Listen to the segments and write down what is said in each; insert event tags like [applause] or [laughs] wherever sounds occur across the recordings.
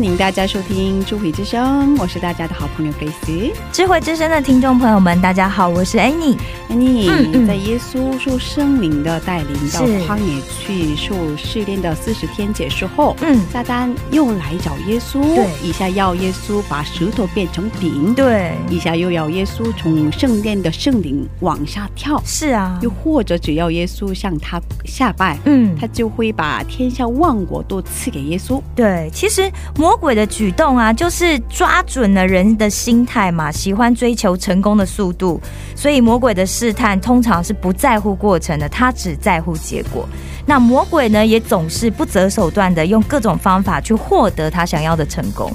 欢迎大家收听《智慧之声》，我是大家的好朋友 Grace。智慧之声的听众朋友们，大家好，我是 Annie。你、嗯嗯在耶稣受圣灵的带领到是旷野去受试炼的四十天结束后，嗯撒旦又来找耶稣，对一下要耶稣把石头变成饼，对，一下又要耶稣从圣殿的圣灵往下跳，是啊，又或者只要耶稣向他下拜，嗯他就会把天下万国都赐给耶稣。对，其实魔鬼的举动啊，就是抓准了人的心态嘛，喜欢追求成功的速度，所以魔鬼的试探通常是不在乎过程的，他只在乎结果。那魔鬼呢，也总是不择手段的用各种方法去获得他想要的成功。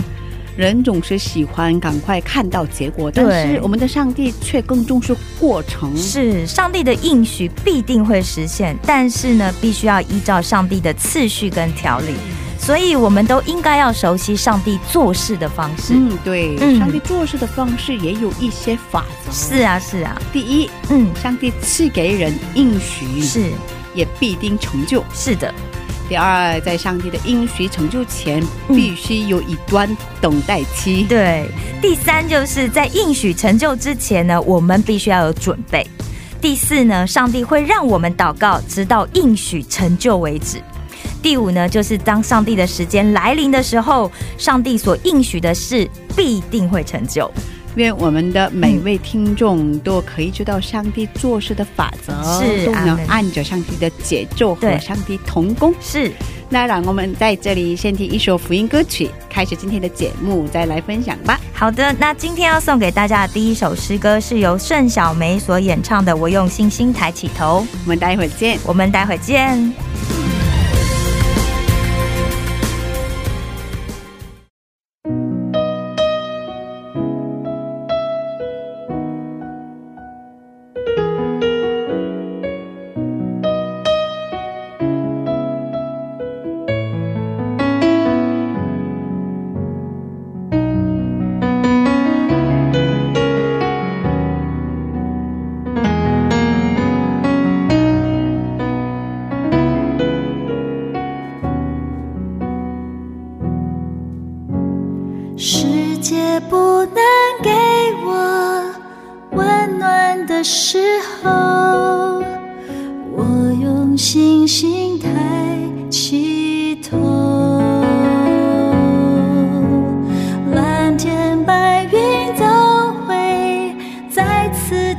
人总是喜欢赶快看到结果，但是我们的上帝却更重视过程。是上帝的应许必定会实现，但是呢，必须要依照上帝的次序跟条理，所以我们都应该要熟悉上帝做事的方式。嗯，对，嗯上帝做事的方式也有一些法则。是啊，是啊，第一，嗯，上帝赐给人应许，是也必定成就。是的，第二，在上帝的应许成就前，嗯必须有一段等待期。对。第三就是在应许成就之前呢，我们必须要有准备。第四呢，上帝会让我们祷告，直到应许成就为止。第五呢，就是当上帝的时间来临的时候，上帝所应许的事必定会成就。愿我们的每位听众都可以知道上帝做事的法则，都能是阿门按着上帝的节奏和上帝同工。是，那让我们在这里先听一首福音歌曲，开始今天的节目，再来分享吧。好的，那今天要送给大家的第一首诗歌是由盛小梅所演唱的《我用星星抬起头》，我们待会儿见。我们待会儿见。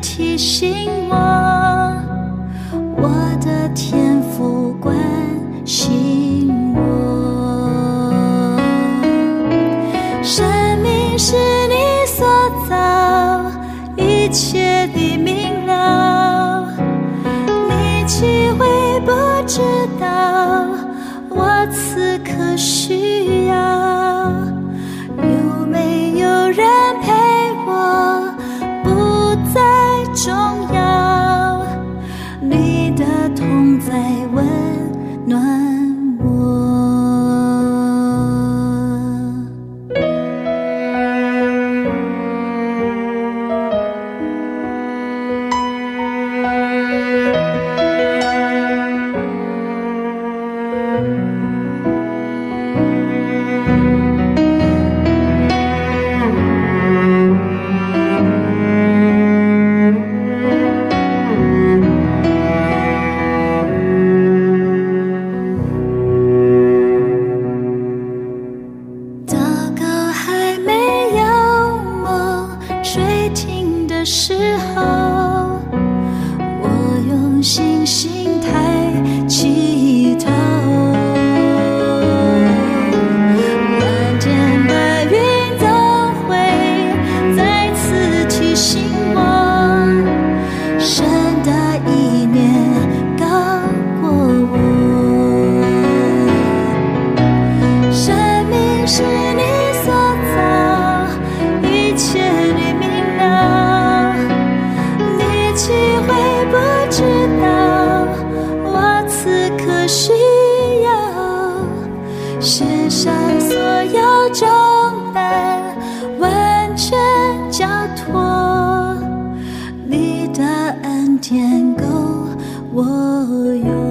提醒天够我用，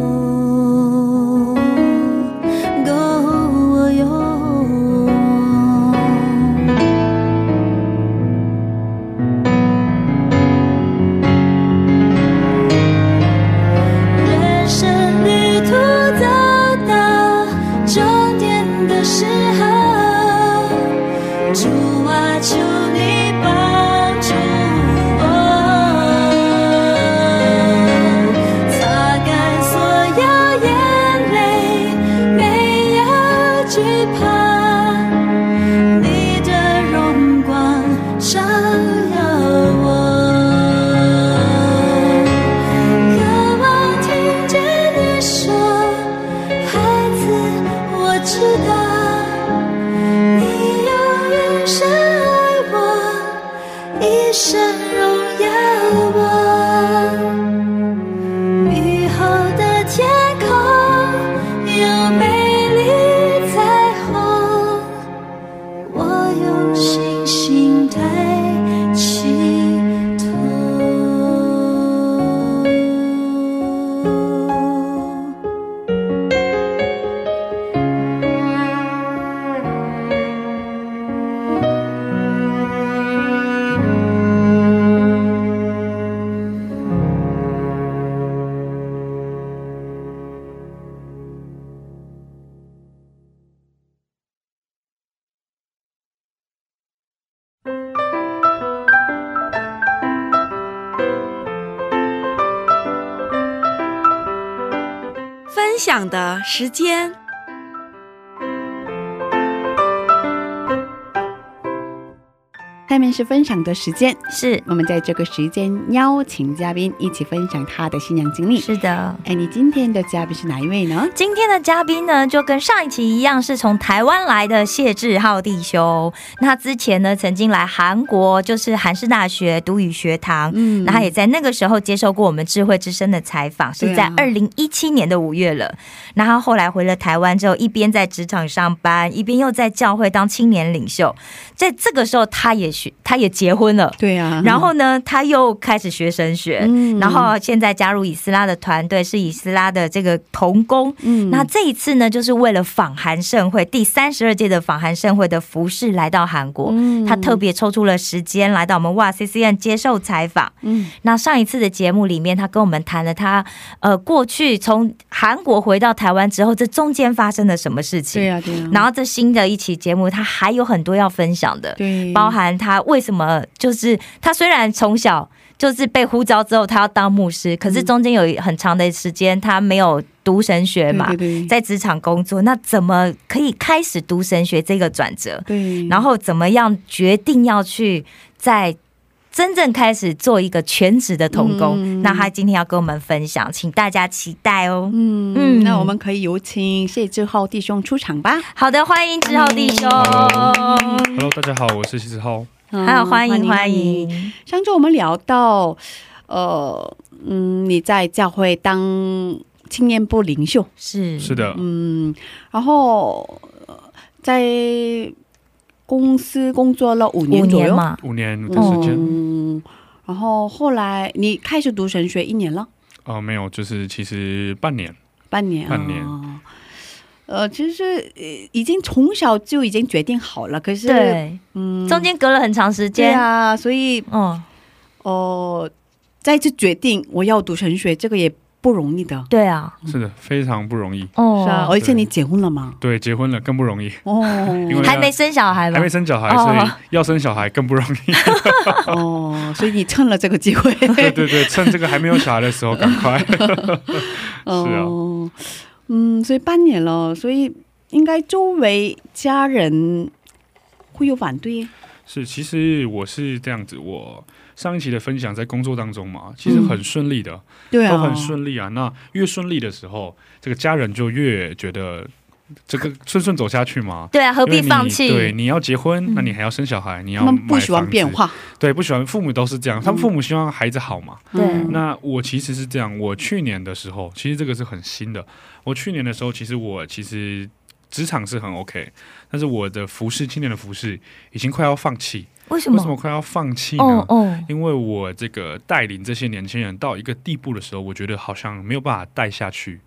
时间。下面是分享的时间，是我们在这个时间邀请嘉宾一起分享他的新娘经历。是的。哎，你今天的嘉宾是哪一位呢？今天的嘉宾呢，就跟上一期一样，是从台湾来的谢志浩弟兄。那他之前呢，曾经来韩国，就是韩式大学读语学堂。嗯那他也在那个时候接受过我们智慧之声的采访，是在二零一七年的五月了。那他后来回了台湾之后，一边在职场上班，一边又在教会当青年领袖。在这个时候，他也学，他也结婚了。对啊，然后呢，他又开始学神学，嗯然后现在加入以斯拉的团队，是以斯拉的这个童工。嗯那这一次呢，就是为了访韩盛会第三十二届的访韩盛会的服饰来到韩国，嗯他特别抽出了时间来到我们哇 C C N 接受采访。嗯那上一次的节目里面，他跟我们谈了他呃过去从韩国回到台湾之后，这中间发生了什么事情。对啊对啊，然后这新的一期节目，他还有很多要分享的。对包含他为什么就是他虽然从小就是被呼召之后，他要当牧师，可是中间有很长的时间他没有读神学嘛，对对对在职场工作，那怎么可以开始读神学这个转折？对，然后怎么样决定要去在真正开始做一个全职的童工？嗯那他今天要跟我们分享，请大家期待哦。嗯嗯那我们可以有请谢志浩弟兄出场吧。好的，欢迎志浩弟兄，Hello，大家好，我是谢志浩。还有欢迎欢欢迎。上周我们聊到，呃，嗯，你在教会当青年部领袖，是。是的，嗯，然后呃在公司工作了五五年左右，年嘛，五年的时间，嗯，然后后来你开始读神学一年了，哦、没有，就是其实半年，半年，半年。哦呃，其实呃已经从小就已经决定好了，可是，对，嗯，中间隔了很长时对间，啊，所以嗯，哦，再次决定我要读神学，这个也不容易的，对啊，是的，非常不容易。哦，是啊，而且你结婚了吗？对，结婚了更不容易，哦，因为还没生小孩吧？还没？生小孩，哦。所以要生小孩更不容易。[laughs] 哦，所以你趁了这个机会，[laughs] 对对对，趁这个还没有小孩的时候，赶快。[laughs] 哦，嗯，所以半年了，所以应该周围家人会有反对，是，其实我是这样子，我上一期的分享在工作当中嘛，其实很顺利的，对啊，都很顺利啊。那越顺利的时候，这个家人就越觉得这个顺顺走下去嘛。对啊，何必放弃？对，你要结婚，嗯那你还要生小孩，你要他们不喜欢买房子变，化，对，不喜欢。父母都是这样，他们父母希望孩子好嘛。对嗯那我其实是这样，我去年的时候，其实这个是很新的。我去年的时候，其实我其实职场是很 OK，但是我的服饰，今年的服饰已经快要放弃。为什么？为什么快要放弃呢？哦哦，因为我这个带领这些年轻人到一个地步的时候，我觉得好像没有办法带下去。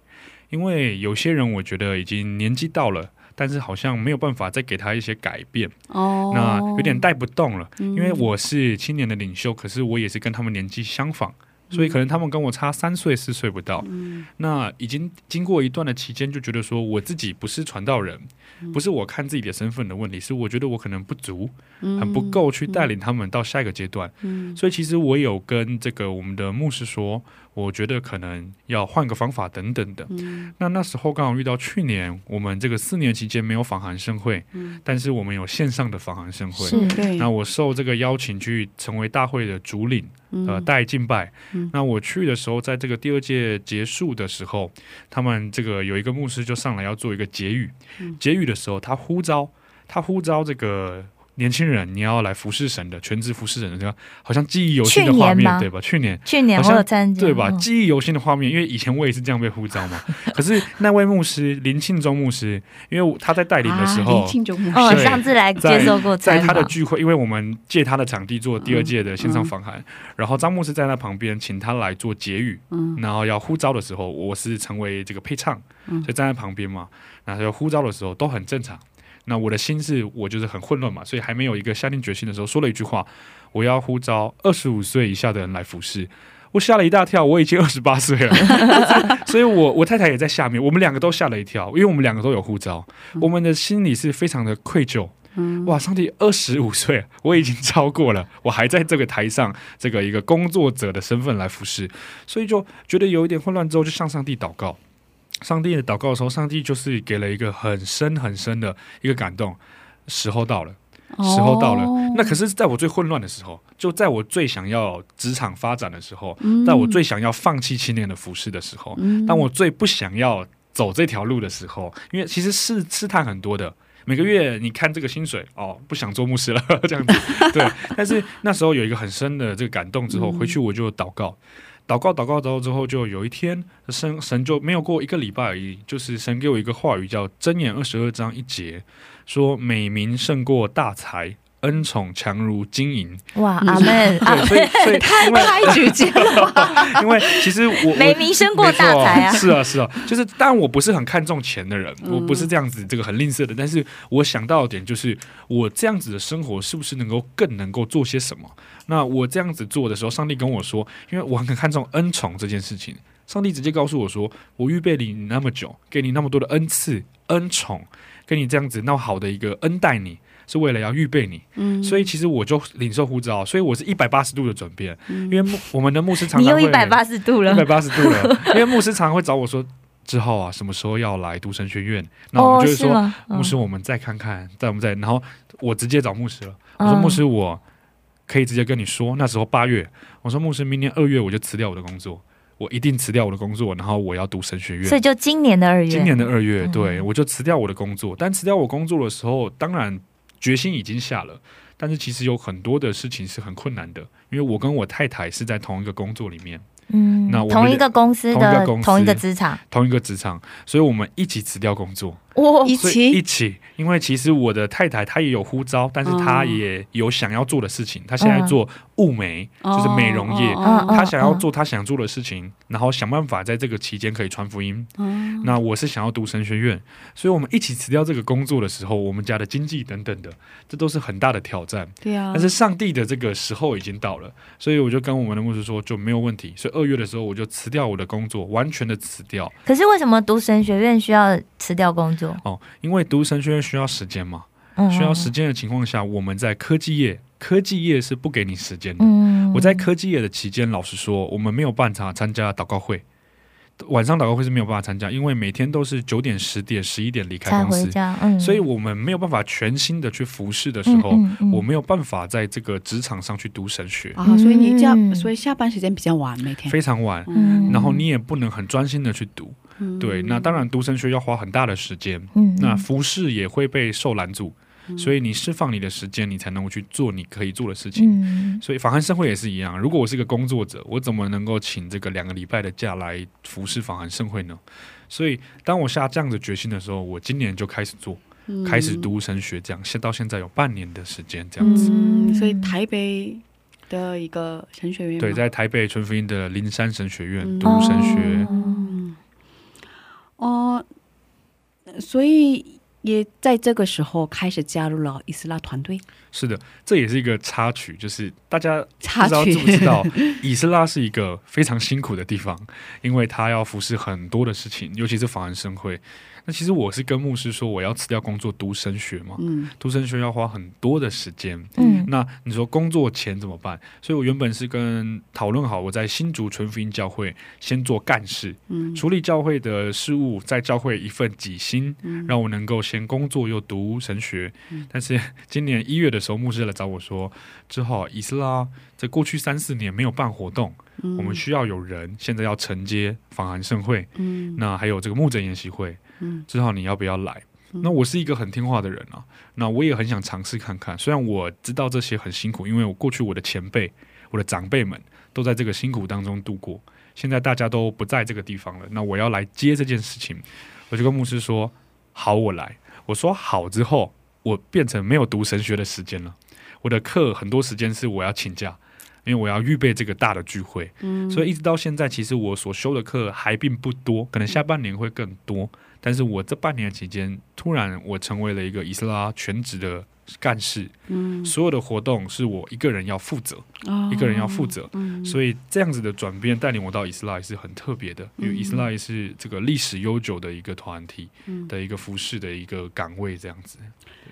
因为有些人我觉得已经年纪到了，但是好像没有办法再给他一些改变，哦，那有点带不动了。嗯，因为我是青年的领袖，可是我也是跟他们年纪相仿，所以可能他们跟我差三岁四岁不到。嗯。那已经经过一段的期间，就觉得说我自己不是传道人，嗯。不是我看自己的身份的问题，是我觉得我可能不足，嗯。很不够去带领他们到下一个阶段。嗯。所以其实我有跟这个我们的牧师说，我觉得可能要换个方法等等的。嗯那那时候刚好遇到去年我们这个四年期间没有访韩盛会，嗯但是我们有线上的访韩盛会。是对，那我受这个邀请去成为大会的主领，呃，嗯带敬拜。嗯那我去的时候，在这个第二届结束的时候，他们这个有一个牧师就上来要做一个结语。嗯结语的时候，他呼召，他呼召这个年轻人，你要来服侍神的，全职服侍神的，这个好像记忆犹新的画面，对吧？去年。去年好像我有参加，对吧？嗯记忆犹新的画面，因为以前我也是这样被呼召嘛。[laughs] 可是那位牧师林庆忠牧师，因为他在带领的时候，啊林庆忠牧哦，上次来接受过在他的聚会，因为我们借他的场地做第二届的线上访嗯谈，然后张牧师在他旁边，请他来做结语，嗯然后要呼召的时候，我是成为这个配唱，嗯所以站在旁边嘛，然后要呼召的时候都很正常。那我的心是我就是很混乱嘛，所以还没有一个下定决心的时候，说了一句话：我要呼召二十五岁以下的人来服侍。我吓了一大跳，我已经 [laughs] 二十八岁了，[laughs] 所以我我太太也在下面，我们两个都吓了一跳，因为我们两个都有护照，我们的心里是非常的愧疚。嗯哇，上帝二十五岁，我已经超过了，我还在这个台上，这个一个工作者的身份来服侍，所以就觉得有一点混乱，之后就向上帝祷告。上帝的祷告的时候，上帝就是给了一个很深很深的一个感动，时候到了。时候到了，哦那可是在我最混乱的时候，就在我最想要职场发展的时候，嗯在我最想要放弃青年的服饰的时候，嗯当我最不想要走这条路的时候，因为其实试试探很多的。每个月你看这个薪水哦，不想做牧师了 [laughs] 这样子，对。但是那时候有一个很深的这个感动之后，嗯回去我就祷告，祷告祷告祷告之后，就有一天神神就没有过一个礼拜而已，就是神给我一个话语叫箴言二十二章一节，说美名胜过大财，恩宠强如金银。哇，阿门，阿 [laughs] 对，所以太直接了，[laughs] 因为其实我没名声过大财啊。是啊是啊，就是当然我不是很看重钱的人，嗯我不是这样子这个很吝啬的，但是我想到的点就是我这样子的生活是不是能够更能够做些什么？那我这样子做的时候，上帝跟我说，因为我很看重恩宠这件事情，上帝直接告诉我说，我预备你那么久，给你那么多的恩赐、恩宠，给你这样子那么好的一个恩待你。是为了要预备你，嗯所以其实我就领受呼召，所以我是一百八十度的转变。嗯因为我们的牧师常常会又一百八十度了一，百八十度了，因为牧师常会找我说。之后啊，什么时候要来读神学院？[laughs] 那我哦，们就会说？牧师，我们再看看，再我们再，然后我直接找牧师了。我说，嗯牧师，我可以直接跟你说，那时候八月，我说牧师，明年二月我就辞掉我的工作，我一定辞掉我的工作，然后我要读神学院。所以就今年的二月，今年的二月，嗯对我就辞掉我的工作。但辞掉我工作的时候，当然决心已经下了，但是其实有很多的事情是很困难的，因为我跟我太太是在同一个工作里面，嗯那我们同一个公司的同一个公司同一个职场，同一个职场，所以我们一起辞掉工作，哇，一起一起起。因为其实我的太太她也有呼召，但是她哦也有想要做的事情，她现在做物美，就是美容业。她想要做她想做的事情，然后想办法在这个期间可以传福音。哦那我是想要读神学院，所以我们一起辞掉这个工作的时候，我们家的经济等等的，这都是很大的挑战。对啊，但是上帝的这个时候已经到了，所以我就跟我们的牧师说就没有问题。所以二月的时候我就辞掉我的工作，完全的辞掉可是为什么读神学院需要辞掉工作？哦，因为读神学院需要时间嘛，嗯需要时间的情况下，我们在科技业，科技业是不给你时间的。嗯我在科技业的期间，老实说，我们没有办法参加祷告会。晚上祷告会是没有办法参加，因为每天都是九点、十点、十一点离开公司，嗯，所以我们没有办法全心的去服侍的时候，嗯嗯嗯我没有办法在这个职场上去读神学，啊，所以你这样，嗯所以下班时间比较晚，每天。非常晚，嗯然后你也不能很专心的去读，对，那当然读神学要花很大的时间，嗯，那服饰也会被受拦住，所以你释放你的时间，你才能够去做你可以做的事情。嗯。所以访韩盛会也是一样，如果我是一个工作者，我怎么能够请这个两个礼拜的假来服侍访韩盛会呢？所以当我下这样的决心的时候，我今年就开始做，开始读神学，这样现到现在有半年的时间，这样子。嗯，所以台北的一个神学院对，在台北纯福音的灵山神学院嗯。读神学，嗯哦，所以也在这个时候开始加入了伊斯拉团队。是的，这也是一个插曲，就是大家不知道知不知道，[laughs] 以斯拉是一个非常辛苦的地方，因为他要服侍很多的事情，尤其是法恩盛会。那其实我是跟牧师说，我要辞掉工作读神学嘛，嗯读神学要花很多的时间。嗯那你说工作前怎么办？所以我原本是跟讨论好，我在新竹纯福音教会先做干事，嗯处理教会的事务，在教会一份己心，嗯让我能够先工作又读神学。但是今年一月的时候，牧师来找我说，之后以斯拉在过去三四年没有办活动，我们需要有人现在要承接访韩盛会，嗯那还有这个牧者研习会，嗯之后你要不要来？那我是一个很听话的人啊，那我也很想尝试看看。虽然我知道这些很辛苦，因为我过去我的前辈、我的长辈们都在这个辛苦当中度过，现在大家都不在这个地方了，那我要来接这件事情，我就跟牧师说：“好，我来。”我说好之后，我变成没有读神学的时间了。我的课很多时间是我要请假，因为我要预备这个大的聚会，嗯所以一直到现在，其实我所修的课还并不多，可能下半年会更多。但是我这半年期间，突然我成为了一个伊斯拉全职的干事，嗯。所有的活动是我一个人要负责，哦一个人要负责。嗯。所以这样子的转变带领我到伊斯拉也是很特别的，因为伊斯拉也是这个历史悠久的一个团体嗯。的一个服饰的一个岗位，这样子。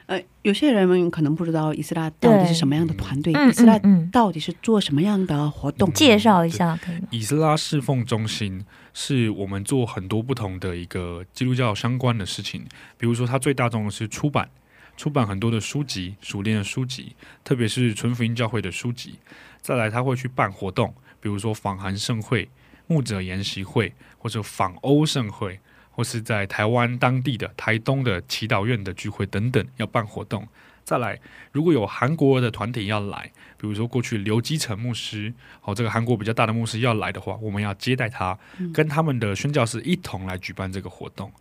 呃，有些人们可能不知道伊斯兰到底是什么样的团队，嗯伊斯兰嗯嗯，到底是做什么样的活动？介绍一下可以吗？以斯拉侍奉中心是我们做很多不同的一个基督教相关的事情，比如说它最大众的是出版，出版很多的书籍、熟练的书籍，特别是纯福音教会的书籍。再来，他会去办活动，比如说访韩盛会、牧者研习会，或者访欧盛会，或是在台湾当地的台东的祈祷院的聚会等等，要办活动。再来，如果有韩国的团体要来，比如说过去刘基成牧师，哦，这个韩国比较大的牧师要来的话，我们要接待他，跟他们的宣教士一同来举办这个活动。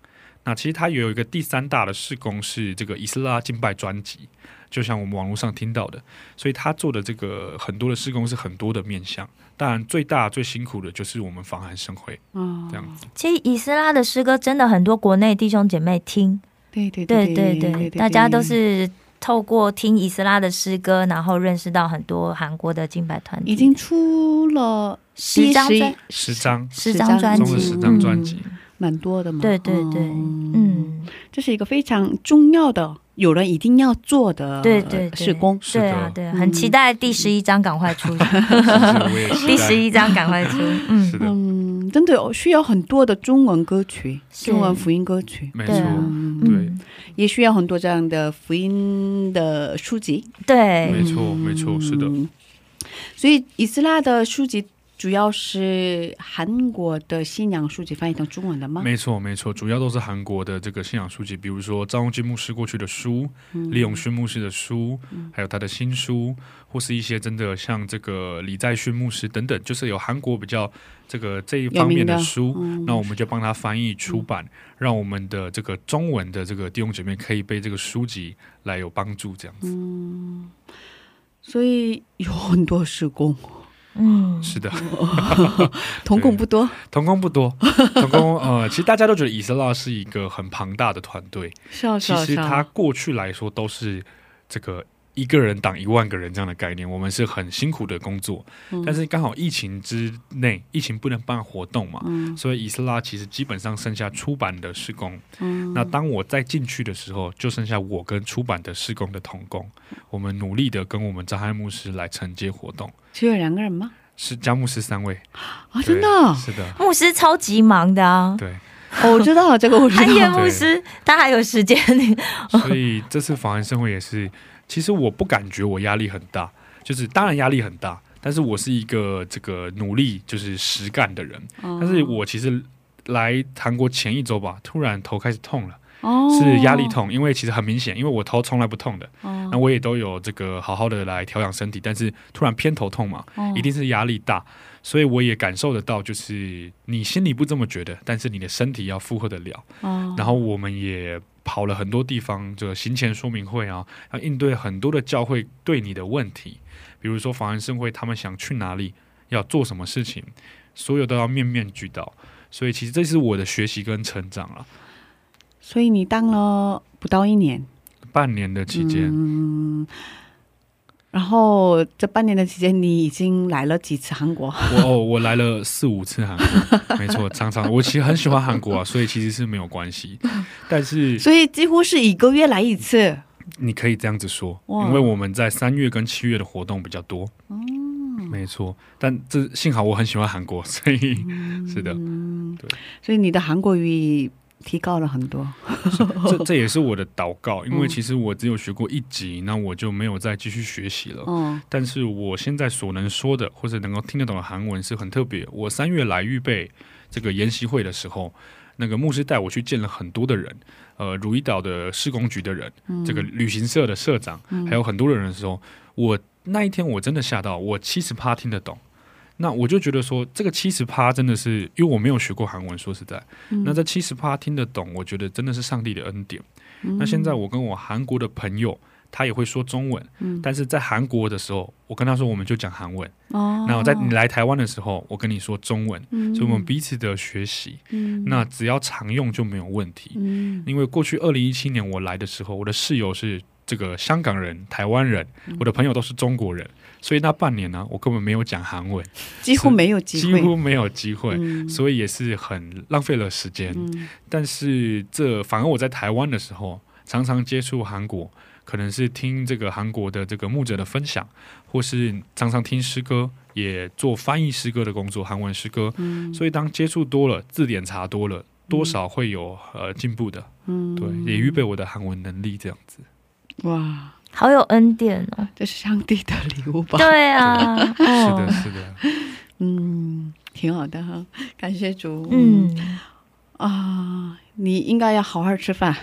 那其实他也有一个第三大的事工是这个以斯拉敬拜专辑，就像我们网络上听到的，所以他做的这个很多的施工是很多的面向。当然，最大最辛苦的就是我们防寒盛会哦。这样子。其实以斯拉的诗歌真的很多国内弟兄姐妹听，对对对对对对，大家都是透过听以斯拉的诗歌，然后认识到很多韩国的金牌团体，已经出了十张专第十张，十张专辑。十张专辑，蛮多的嘛。对对对，嗯，嗯，这是一个非常重要的，有人一定要做的对对对。施工。是对啊，对很期待第十一章赶快出，[laughs] [laughs] 第十一章赶快出，嗯。是，的，嗯，真的有需要很多的中文歌曲，中文福音歌曲，没错，对也需要很多这样的福音的书籍。对，没错，没错，是的。嗯所以以斯拉的书籍主要是韩国的信仰书籍翻译成中文的吗？没错，没错，主要都是韩国的这个信仰书籍，比如说张荣基牧师过去的书，嗯。李永勋牧师的书，还有他的新书，或是一些真的像这个李在勋牧师等等，就是有韩国比较这个这一方面的书，那我们就帮他翻译出版，让我们的这个中文的这个弟兄姐妹可以被这个书籍来有帮助，这样子。嗯。所以有很多施工，嗯，是的，[laughs] 同工不多，同工不多，同工呃，其实大家都觉得以色列是一个很庞大的团队，是啊是其实他过去来说都是这个一个人挡一万个人这样的概念，我们是很辛苦的工作。嗯。但是刚好疫情之内，疫情不能办活动嘛，嗯。所以以斯拉其实基本上剩下出版的施工。嗯。那当我再进去的时候，就剩下我跟出版的施工的同工，我们努力的跟我们张汉牧师来承接活动。只有两个人吗？是加牧师三位。啊，真的？是的，牧师超级忙的啊，对，哦我知道这个，我知安彦道。牧师他还有时间，所以这次访韩盛会也是，其实我不感觉我压力很大，就是当然压力很大，但是我是一个这个努力就是实干的人，哦。但是我其实来韩国前一周吧，突然头开始痛了，哦，是压力痛，因为其实很明显，因为我头从来不痛的，哦，那我也都有这个好好的来调养身体，但是突然偏头痛嘛，哦。一定是压力大，所以我也感受得到，就是你心里不这么觉得，但是你的身体要负荷得了。哦，然后我们也跑了很多地方，这个行前说明会啊，要应对很多的教会对你的问题，比如说法人盛会他们想去哪里，要做什么事情，所有都要面面俱到。所以其实这是我的学习跟成长啊。所以你当了不到一年半年的期间，嗯，然后这半年的期间，你已经来了几次韩国？我哦，我来了四五次韩国，[laughs] 没错，常常我其实很喜欢韩国啊，所以其实是没有关系。[laughs] 但是所以几乎是一个月来一次。你可以这样子说，因为我们在三月跟七月的活动比较多。哦没错。但这幸好我很喜欢韩国，所以、是的，对所以你的韩国语提高了很多。这 [laughs] 这也是我的祷告，因为嗯其实我只有学过一级，那我就没有再继续学习了。嗯但是我现在所能说的或者能够听得懂的韩文是很特别。我三月来预备这个研习会的时候，那个牧师带我去见了很多的人，呃，如意岛的施工局的人，这个旅行社的社长，还有很多的人的时候，我那一天我真的吓到，我七十趴听得懂。那我就觉得说，这个七十趴真的是，因为我没有学过韩文，说实在，那这七十趴听得懂，我觉得真的是上帝的恩典。那现在我跟我韩国的朋友，他也会说中文，但是在韩国的时候，我跟他说我们就讲韩文。哦那我在你来台湾的时候，我跟你说中文，嗯所以我们彼此的学习，那只要常用就没有问题。嗯因为过去二零一七年我来的时候，我的室友是这个香港人、台湾人，嗯我的朋友都是中国人，所以那半年呢，我根本没有讲韩文，几乎没有机会几会。乎没有机会，嗯所以也是很浪费了时间。嗯但是这反而我在台湾的时候，常常接触韩国，可能是听这个韩国的这个牧者的分享，或是常常听诗歌，也做翻译诗歌的工作，韩文诗歌。嗯所以当接触多了，字典查多了，多少会有呃进步的。嗯对，也预备我的韩文能力这样子。哇，好有恩典哦。这是上帝的礼物吧？对啊，[laughs] 是的，哦，是的，嗯，挺好的哈，感谢主。嗯，啊，你应该要好好吃饭，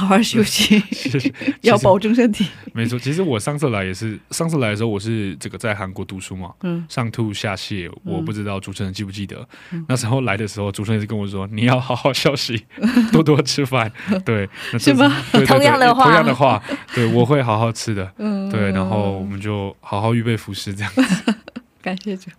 好好休息，[laughs] [laughs] 要保重身体。没错。其实我上次来也是，上次来的时候我是这个在韩国读书嘛，嗯上吐下泻，我不知道主持人记不记得。那时候来的时候，主持人是跟我说：“你要好好休息，[laughs] 多多吃饭。”对，是吗？对对对同样的话同样的话，对我会好好吃的。嗯，对，然后我们就好好预备服饰这样子。感谢主。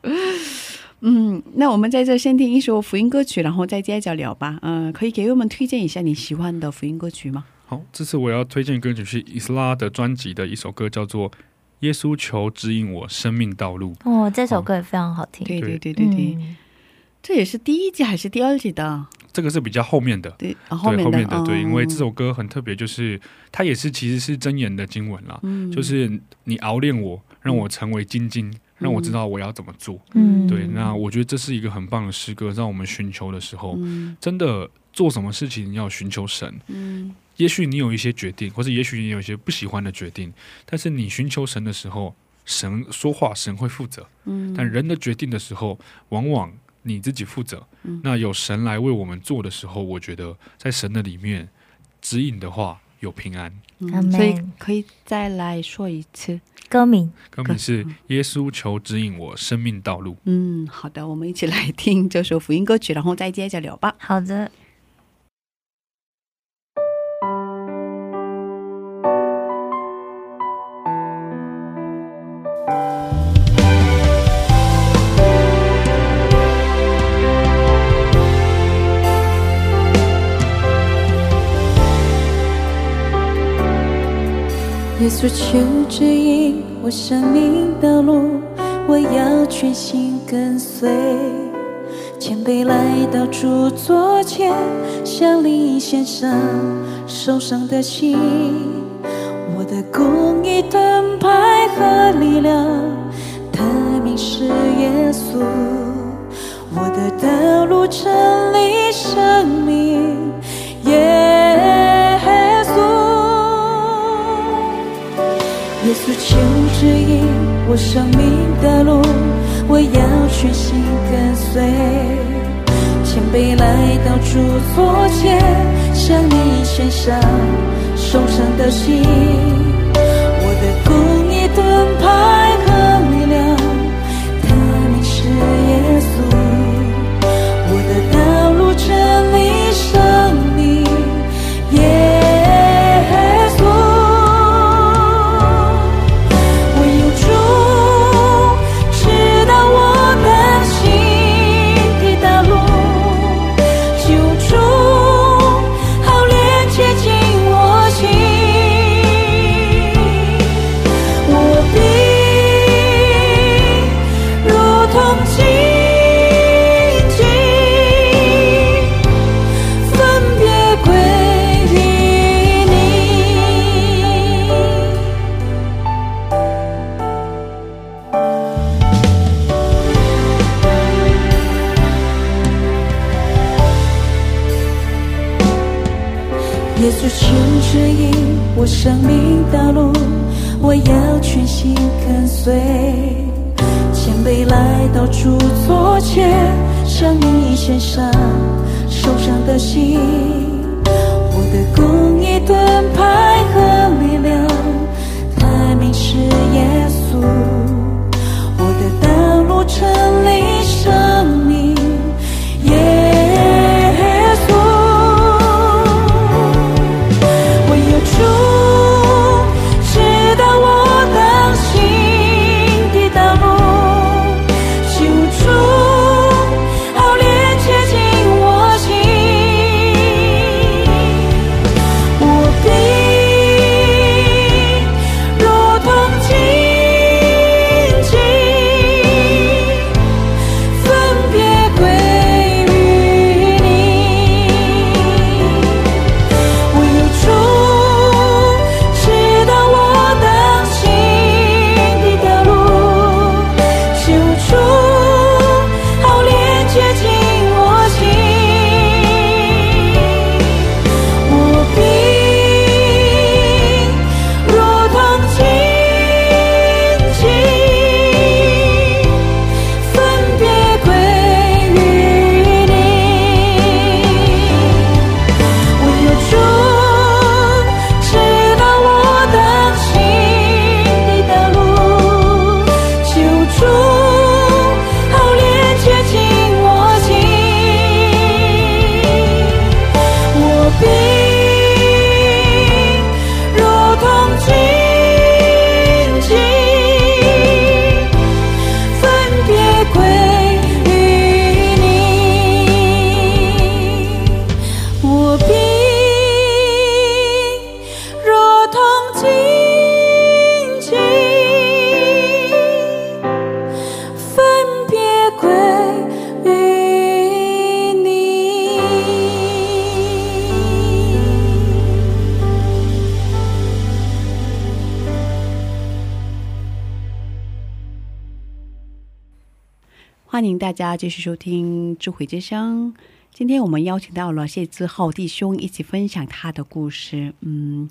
嗯，那我们在这先听一首福音歌曲，然后再接着聊吧。嗯、可以给我们推荐一下你喜欢的福音歌曲吗？好，这次我要推荐歌曲是伊斯拉的专辑的一首歌，叫做《耶稣求指引我生命道路》。哦，这首歌也非常好听。对对对对对对，嗯这也是第一季还是第二季的？这个是比较后面的，对，啊、后面的后面的对，哦因为这首歌很特别，就是它也是其实是真言的经文啦，嗯就是你熬炼我，让我成为精金，让我知道我要怎么做。嗯，对，那我觉得这是一个很棒的诗歌，让我们寻求的时候，嗯真的做什么事情要寻求神。嗯也许你有一些决定，或者也许你有一些不喜欢的决定，但是你寻求神的时候，神说话，神会负责。嗯但人的决定的时候，往往你自己负责。嗯那有神来为我们做的时候，我觉得在神的里面指引的话，有平安。嗯所以可以再来说一次。歌名歌名是耶稣求指引我生命道路。嗯，好的，我们一起来听这首福音歌曲，然后再接着聊吧。好的。耶稣求指引我生命道路，我要全心跟随。谦卑来到主座前，向你献上受伤的心。我的公义盾牌和力量，他名是耶稣。我的道路真理生命，求指引我生命的路，我要全心跟随。前辈来到主座前，向你献上受伤的心。我的公义盾牌跟随。谦卑来到著作前，向你献上受伤的心。大家继续收听《智慧之声》。今天我们邀请到了谢志浩弟兄一起分享他的故事。嗯，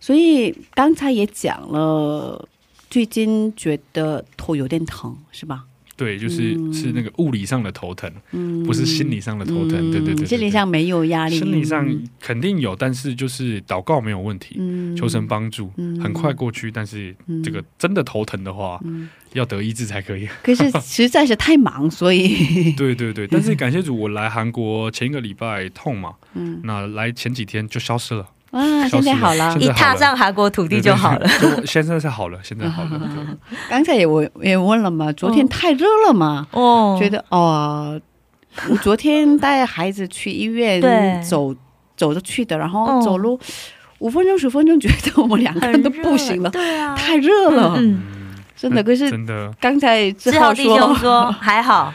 所以刚才也讲了，最近觉得头有点疼，是吧？对，就是、嗯是那个物理上的头疼，嗯，不是心理上的头疼。对对对对，心理上没有压力，心理上嗯肯定有，但是就是祷告没有问题，嗯求神帮助，嗯很快过去。但是嗯这个真的头疼的话，嗯要得医治才可以。可是 [laughs] 实在是太忙，所以。[laughs] 对对对，但是感谢主，我来韩国前一个礼拜痛嘛，嗯。那来前几天就消失了，啊，现在好了。一踏上韩国土地就好了。[laughs] 现在是好了，现在好了。刚才也我也问了嘛，昨天嗯太热了嘛，哦。觉得哦，我昨天带孩子去医院对。走走着去的，然后嗯走路五分钟十分钟，觉得我们两个人都不行了，对啊，太热了，嗯，嗯真的。可是真的，刚才志志浩浩弟兄说。还好，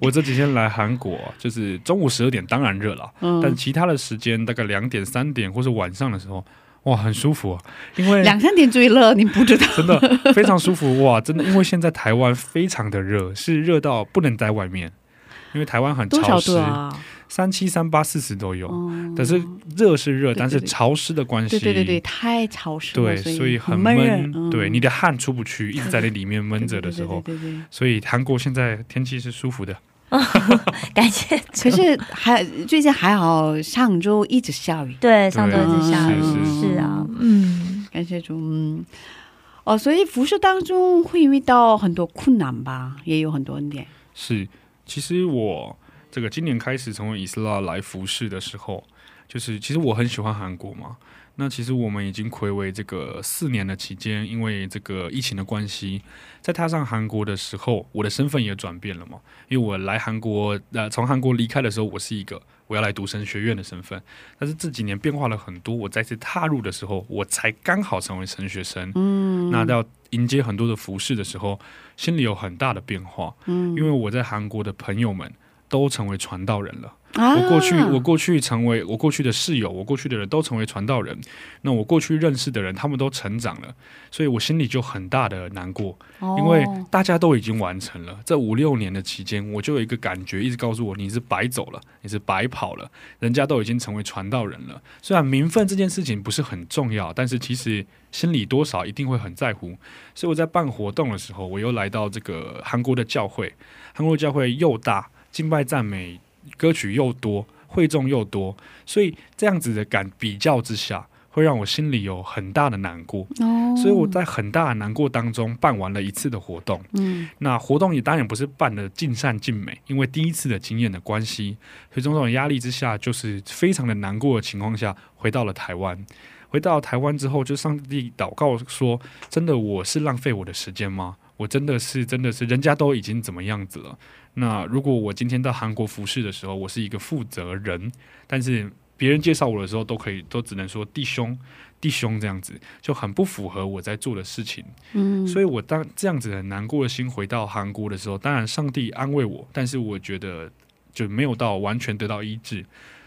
我这几天来韩国，就是中午十二点当然热了，但嗯，其他的时间大概两点、三点或是晚上的时候，哇，很舒服啊，因为两三点最热，你不知道，真的非常舒服哇！真的，因为现在台湾非常的热，是热到不能在外面，因为台湾很多少潮湿度，啊？三七、三八、四十都有。嗯但是热是热，但是潮湿的关系，对对对对，太潮湿了，对所所以很闷对，你的汗出不去，一直在那里面闷着的 [laughs] 时候，对对对对对对所以韩国现在天气是舒服的。[laughs] 感谢。可是还最近还好，上周一直下雨，对上周一直下雨，是是是啊，嗯，感谢主。嗯，哦，所以服饰当中会遇到很多困难吧，也有很多恩典。是，其实我这个今年开始成为以斯拉来服侍的时候，就是其实我很喜欢韩国嘛。那其实我们已经暌违这个四年的期间，因为这个疫情的关系，在踏上韩国的时候，我的身份也转变了嘛。因为我来韩国，呃，从韩国离开的时候，我是一个我要来读神学院的身份。但是这几年变化了很多，我再次踏入的时候，我才刚好成为神学生。嗯，那要迎接很多的服饰的时候，心里有很大的变化。嗯，因为我在韩国的朋友们都成为传道人了。啊我过去，我过去成为我过去的室友，我过去的人都成为传道人。那我过去认识的人，他们都成长了，所以我心里就很大的难过，因为哦大家都已经完成了。这五六年的期间，我就有一个感觉，一直告诉我你是白走了，你是白跑了，人家都已经成为传道人了。虽然名分这件事情不是很重要，但是其实心里多少一定会很在乎。所以我在办活动的时候，我又来到这个韩国的教会，韩国教会又大，敬拜赞美歌曲又多，会众又多，所以这样子的感比较之下，会让我心里有很大的难过。哦，所以我在很大的难过当中办完了一次的活动。嗯那活动也当然不是办的尽善尽美，因为第一次的经验的关系，所以种种压力之下，就是非常的难过的情况下，回到了台湾。回到台湾之后，就上帝祷告说：“真的，我是浪费我的时间吗？我真的是，真的是，人家都已经怎么样子了？那如果我今天到韩国服侍的时候，我是一个负责人，但是别人介绍我的时候，都可以，都只能说弟兄，弟兄这样子，就很不符合我在做的事情。嗯，所以我当这样子很难过的心回到韩国的时候，当然上帝安慰我，但是我觉得就没有到完全得到医治。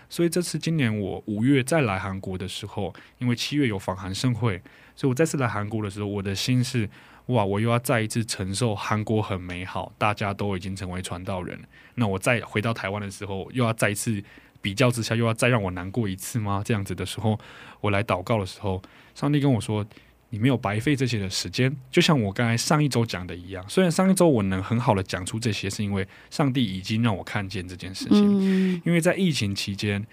所以这次今年我五月再来韩国的时候，因为七月有访韩盛会，所以我再次来韩国的时候，我的心是哇，我又要再一次承受韩国很美好，大家都已经成为传道人。那我再回到台湾的时候，又要再一次比较之下，又要再让我难过一次吗？这样子的时候，我来祷告的时候，上帝跟我说。你没有白费这些的时间，就像我刚才上一周讲的一样。虽然上一周我能很好的讲出这些，是因为上帝已经让我看见这件事情。嗯因为在疫情期间，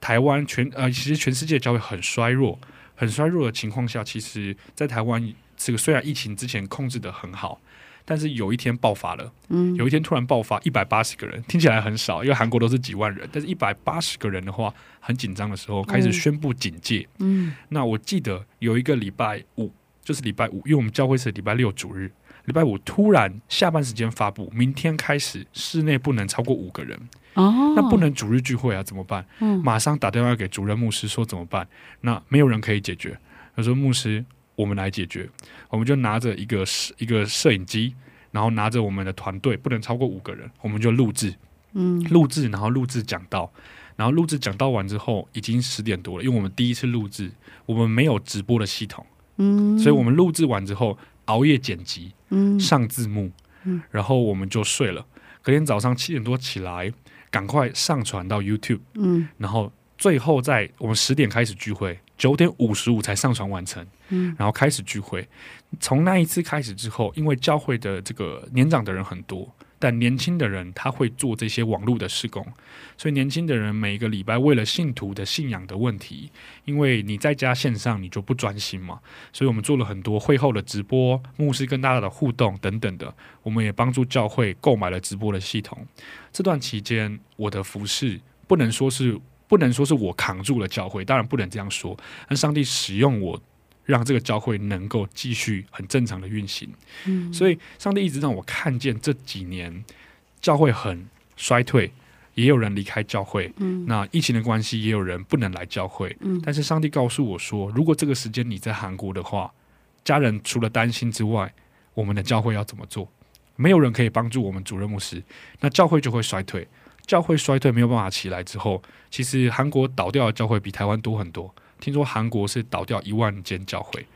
台湾全呃，其实全世界教会很衰弱，很衰弱的情况下，其实在台湾这个虽然疫情之前控制的很好，但是有一天爆发了，嗯。有一天突然爆发一百八十个人，听起来很少，因为韩国都是几万人，但是一百八十个人的话，很紧张的时候开始宣布警戒。嗯。那我记得有一个礼拜五，就是礼拜五，因为我们教会是礼拜六主日，礼拜五突然下班时间发布，明天开始室内不能超过五个人，哦，那不能主日聚会啊，怎么办？嗯。马上打电话给主任牧师说怎么办？那没有人可以解决，他说牧师，我们来解决，我们就拿着一个摄一个摄影机，然后拿着我们的团队，不能超过五个人，我们就录制，嗯。录制，然后录制讲到，然后录制讲到完之后，已经十点多了，因为我们第一次录制，我们没有直播的系统，嗯，所以我们录制完之后熬夜剪辑，嗯。上字幕，嗯。然后我们就睡了。隔天早上七点多起来，赶快上传到 YouTube，嗯。然后最后在我们十点开始聚会，九点五十五才上传完成，嗯然后开始聚会。从那一次开始之后，因为教会的这个年长的人很多，但年轻的人他会做这些网络的施工，所以年轻的人每一个礼拜为了信徒的信仰的问题，因为你在家线上你就不专心嘛，所以我们做了很多会后的直播、牧师跟大家的互动等等的，我们也帮助教会购买了直播的系统。这段期间，我的服饰不能说是不能说是我扛住了教会，当然不能这样说，但上帝使用我。让这个教会能够继续很正常的运行，嗯所以上帝一直让我看见这几年教会很衰退，也有人离开教会。嗯那疫情的关系，也有人不能来教会。嗯但是上帝告诉我说，如果这个时间你在韩国的话，家人除了担心之外，我们的教会要怎么做？没有人可以帮助我们主任牧师，那教会就会衰退。教会衰退没有办法起来之后，其实韩国倒掉的教会比台湾多很多。听说韩国是倒掉一万间教会，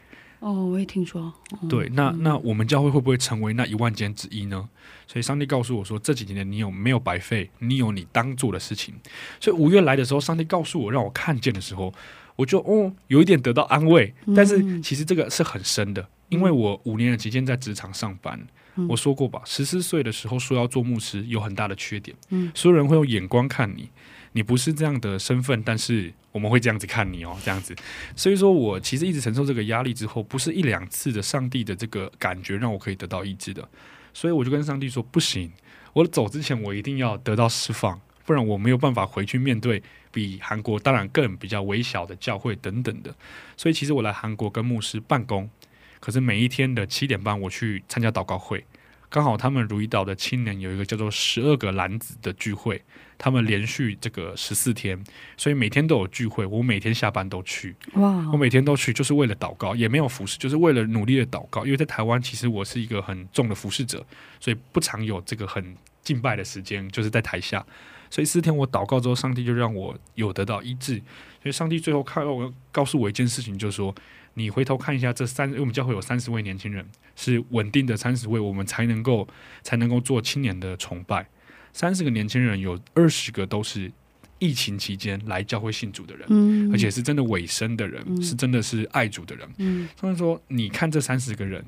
哦，我也听说，哦对，那那我们教会会不会成为那一万间之一呢？所以上帝告诉我说，这几年你有没有白费？你有你当做的事情。所以五月来的时候，上帝告诉我，让我看见的时候，我就哦有一点得到安慰，但是嗯其实这个是很深的，因为我五年的期间在职场上班。嗯我说过吧，十四岁的时候说要做牧师，有很大的缺点。嗯所有人会用眼光看你，你不是这样的身份，但是我们会这样子看你哦，这样子。所以说我其实一直承受这个压力之后，不是一两次的上帝的这个感觉让我可以得到医治的，所以我就跟上帝说，不行，我走之前我一定要得到释放，不然我没有办法回去面对比韩国当然更比较微小的教会等等的。所以其实我来韩国跟牧师办公，可是每一天的七点半我去参加祷告会。刚好他们如意岛的青年有一个叫做“十二个篮子”的聚会，他们连续这个十四天，所以每天都有聚会。我每天下班都去，哇我每天都去，就是为了祷告，也没有服侍，就是为了努力的祷告。因为在台湾，其实我是一个很重的服侍者，所以不常有这个很敬拜的时间，就是在台下。所以四天我祷告之后，上帝就让我有得到医治。所以上帝最后看我告诉我一件事情，就是说你回头看一下这三，因为我们教会有三十位年轻人，是稳定的三十位，我们才能够才能够做青年的崇拜。三十个年轻人有二十个都是疫情期间来教会信主的人。嗯而且是真的委身的人，嗯是真的是爱主的人。嗯所以说，你看这三十个人，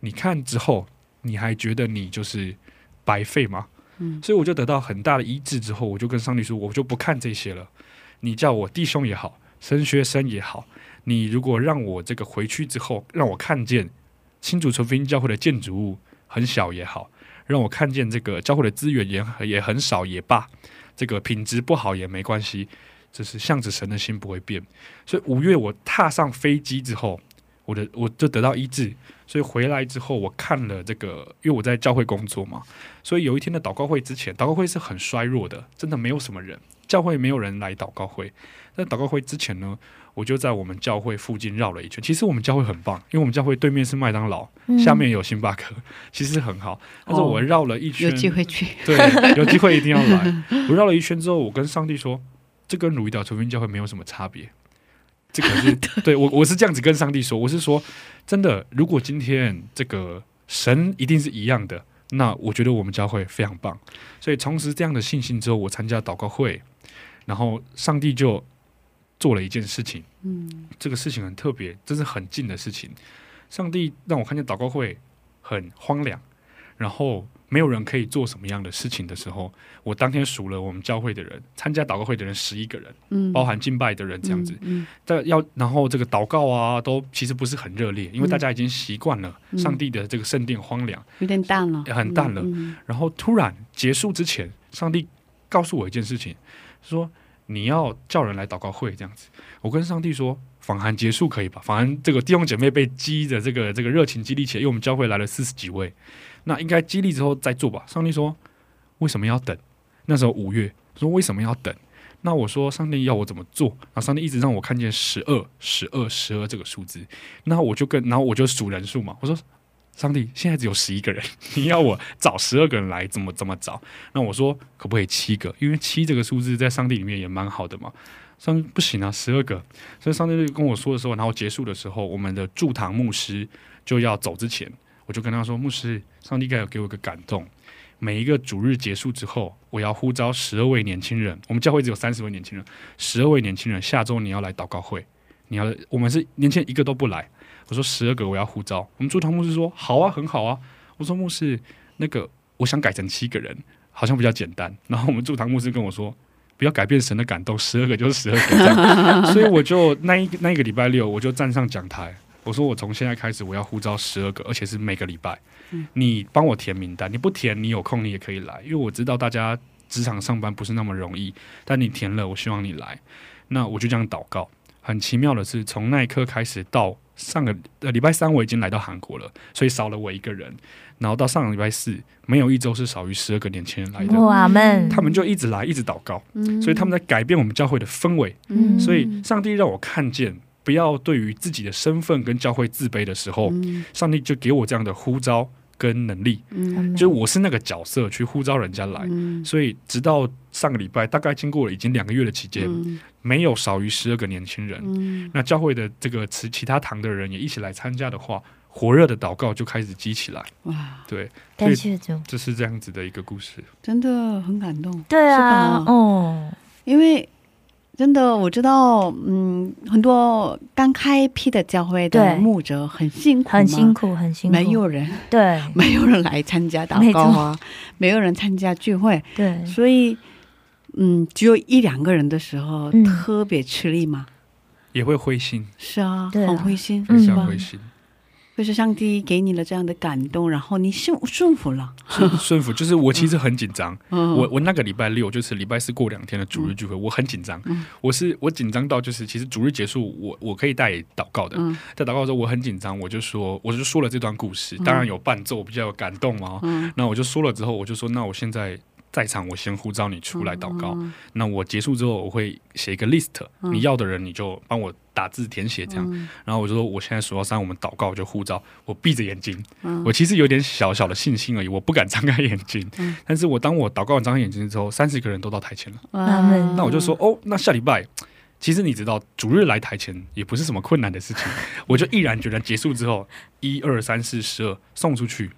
你看之后，你还觉得你就是白费吗？嗯所以我就得到很大的医治之后，我就跟上帝说，我就不看这些了。你叫我弟兄也好，神学生也好，你如果让我这个回去之后，让我看见新主城福音教会的建筑物很小也好，让我看见这个教会的资源也也很少也罢，这个品质不好也没关系，就是向着神的心不会变。所以五月我踏上飞机之后，我的我就得到医治。所以回来之后，我看了这个，因为我在教会工作嘛，所以有一天的祷告会之前，祷告会是很衰弱的，真的没有什么人，教会没有人来祷告会。在祷告会之前呢，我就在我们教会附近绕了一圈。其实我们教会很棒，因为我们教会对面是麦当劳，嗯下面有星巴克，[laughs] 其实很好。但是我绕了一圈，有机会去，对，有机会一定要来。[laughs] 我绕了一圈之后，我跟上帝说，这跟鲁伊岛纯福音教会没有什么差别。这个是 [laughs] 对我，我是这样子跟上帝说，我是说，真的，如果今天这个神一定是一样的，那我觉得我们教会非常棒。所以重拾这样的信心之后，我参加祷告会，然后上帝就做了一件事情，嗯。这个事情很特别，这是很近的事情。上帝让我看见祷告会很荒凉，然后没有人可以做什么样的事情的时候，我当天数了我们教会的人，参加祷告会的人十一个人，嗯，包含敬拜的人这样子。嗯，但要然后这个祷告啊，都其实不是很热烈，因为大家已经习惯了嗯。上帝的这个圣殿荒凉。有点淡了，很淡了。嗯。然后突然结束之前，上帝告诉我一件事情，说你要叫人来祷告会这样子。我跟上帝说，访韩结束可以吧？访韩这个弟兄姐妹被激的这个这个热情激励起来，因为我们教会来了四十几位，那应该激励之后再做吧。上帝说，为什么要等？那时候五月，说为什么要等？那我说上帝要我怎么做？然后上帝一直让我看见十二、十二、十二这个数字，那我就跟然后我就数人数嘛。我说上帝现在只有十一个人，[laughs] 你要我找十二个人来，怎么怎么找？那我说可不可以七个？因为七这个数字在上帝里面也蛮好的嘛。上帝不行啊，十二个。所以上帝就跟我说的时候，然后结束的时候，我们的驻堂牧师就要走之前，我就跟他说：“牧师，上帝该有给我一个感动。每一个主日结束之后，我要呼召十二位年轻人。我们教会只有三十位年轻人，十二位年轻人，下周你要来祷告会。你要，我们是年轻人一个都不来。我说十二个我要护照。我们驻堂牧师说好啊，很好啊。我说牧师，那个我想改成七个人，好像比较简单。然后我们驻堂牧师跟我说。不要改变神的感动，十二个就是十二个这样，所以我就那一那一个礼拜六，我就站上讲台，我说我从现在开始我要呼召十二个，而且是每个礼拜，你帮我填名单，你不填你有空你也可以来，因为我知道大家职场上班不是那么容易，但你填了，我希望你来，那我就这样祷告。很奇妙的是，从那一刻开始到上个呃礼拜三我已经来到韩国了，所以少了我一个人，然后到上个礼拜四，没有一周是少于十二个年轻人来的，哇们，他们就一直来，一直祷告，嗯。所以他们在改变我们教会的氛围。嗯。所以上帝让我看见，不要对于自己的身份跟教会自卑的时候，嗯。上帝就给我这样的呼召跟能力，嗯就是我是那个角色去呼召人家来。嗯所以直到上个礼拜，大概经过了已经两个月的期间，嗯没有少于十二个年轻人。嗯那教会的这个其其他堂的人也一起来参加的话，火热的祷告就开始激起来。哇，对，感谢主，这是这样子的一个故事。真的很感动。对啊哦，因为真的我知道，嗯，很多刚开辟的教会的对牧者很辛苦，很辛，苦，很辛苦，没有人，对。[laughs] 没有人来参加祷告啊，没有人参加聚会，对，所以，嗯，只有一两个人的时候、嗯。特别吃力嘛。也会灰心，是啊，对啊。很灰心，嗯非？常灰心。就是上帝给你了这样的感动，然后你顺顺服了。[laughs] 顺顺服，就是我其实很紧张。嗯，我我那个礼拜六就是礼拜四过两天的主日聚会，我很紧张。嗯我是我紧张到就是其实主日结束，我我可以带祷告的。嗯在祷告的时候我很紧张，我就说我就说了这段故事，当然有伴奏比较有感动嘛。嗯那我就说了之后，我就说那我现在在场，我先呼召你出来祷告。嗯那我结束之后，我会写一个 list，、嗯你要的人你就帮我打字填写这样。嗯然后我就说我现在数到三，我们祷告我就护照，我闭着眼睛，嗯我其实有点小小的信心而已，我不敢张开眼睛。嗯但是我当我祷告完张开眼睛之后，三十个人都到台前了。那我就说哦，那下礼拜。其实你知道，逐日来台前也不是什么困难的事情，[laughs] 我就毅然决然结束之后，一二三四十二送出去。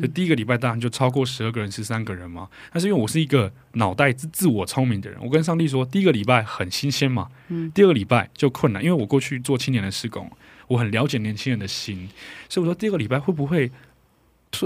就第一个礼拜当然就超过十二个人、十三个人嘛。但是因为我是一个脑袋自自我聪明的人，我跟上帝说，第一个礼拜很新鲜嘛，嗯。第二个礼拜就困难，因为我过去做青年的施工，我很了解年轻人的心，所以我说第二个礼拜会不会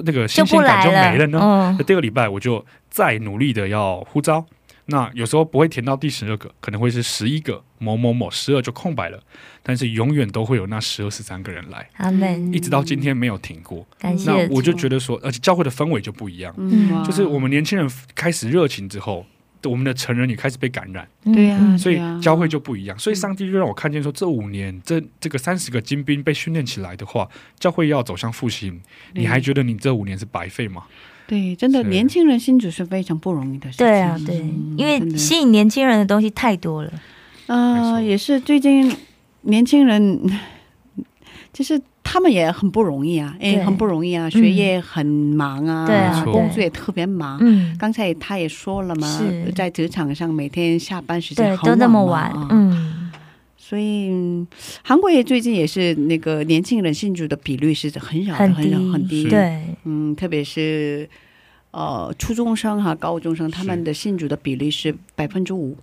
那个新鲜感就没了呢？第二个礼拜我就再努力的要呼召，那有时候不会填到第十二个，可能会是十一个某某某十二就空白了，但是永远都会有那十二十三个人来，阿门，一直到今天没有停过。感谢那我就觉得说，而且教会的氛围就不一样，嗯。就是我们年轻人开始热情之后，我们的成人也开始被感染，对所以教会就不一样。所以上帝就让我看见说，这五年这这个三十个精兵被训练起来的话，教会要走向复兴，你还觉得你这五年是白费吗？对，真的年轻人新主是非常不容易的事情。对啊，对。嗯，因为吸引年轻人的东西太多了，嗯呃，也是最近年轻人，[laughs] 就是他们也很不容易啊，哎，对很不容易啊，学业很忙啊，对啊工作也特别忙。嗯，刚才他也说了嘛是，在职场上每天下班时间对，都那么晚嗯，所以嗯韩国也最近也是那个年轻人信主的比率是很少的，很很少低，很低。，对，嗯，特别是呃初中生哈、高中生，他们的信主的比例是百分之五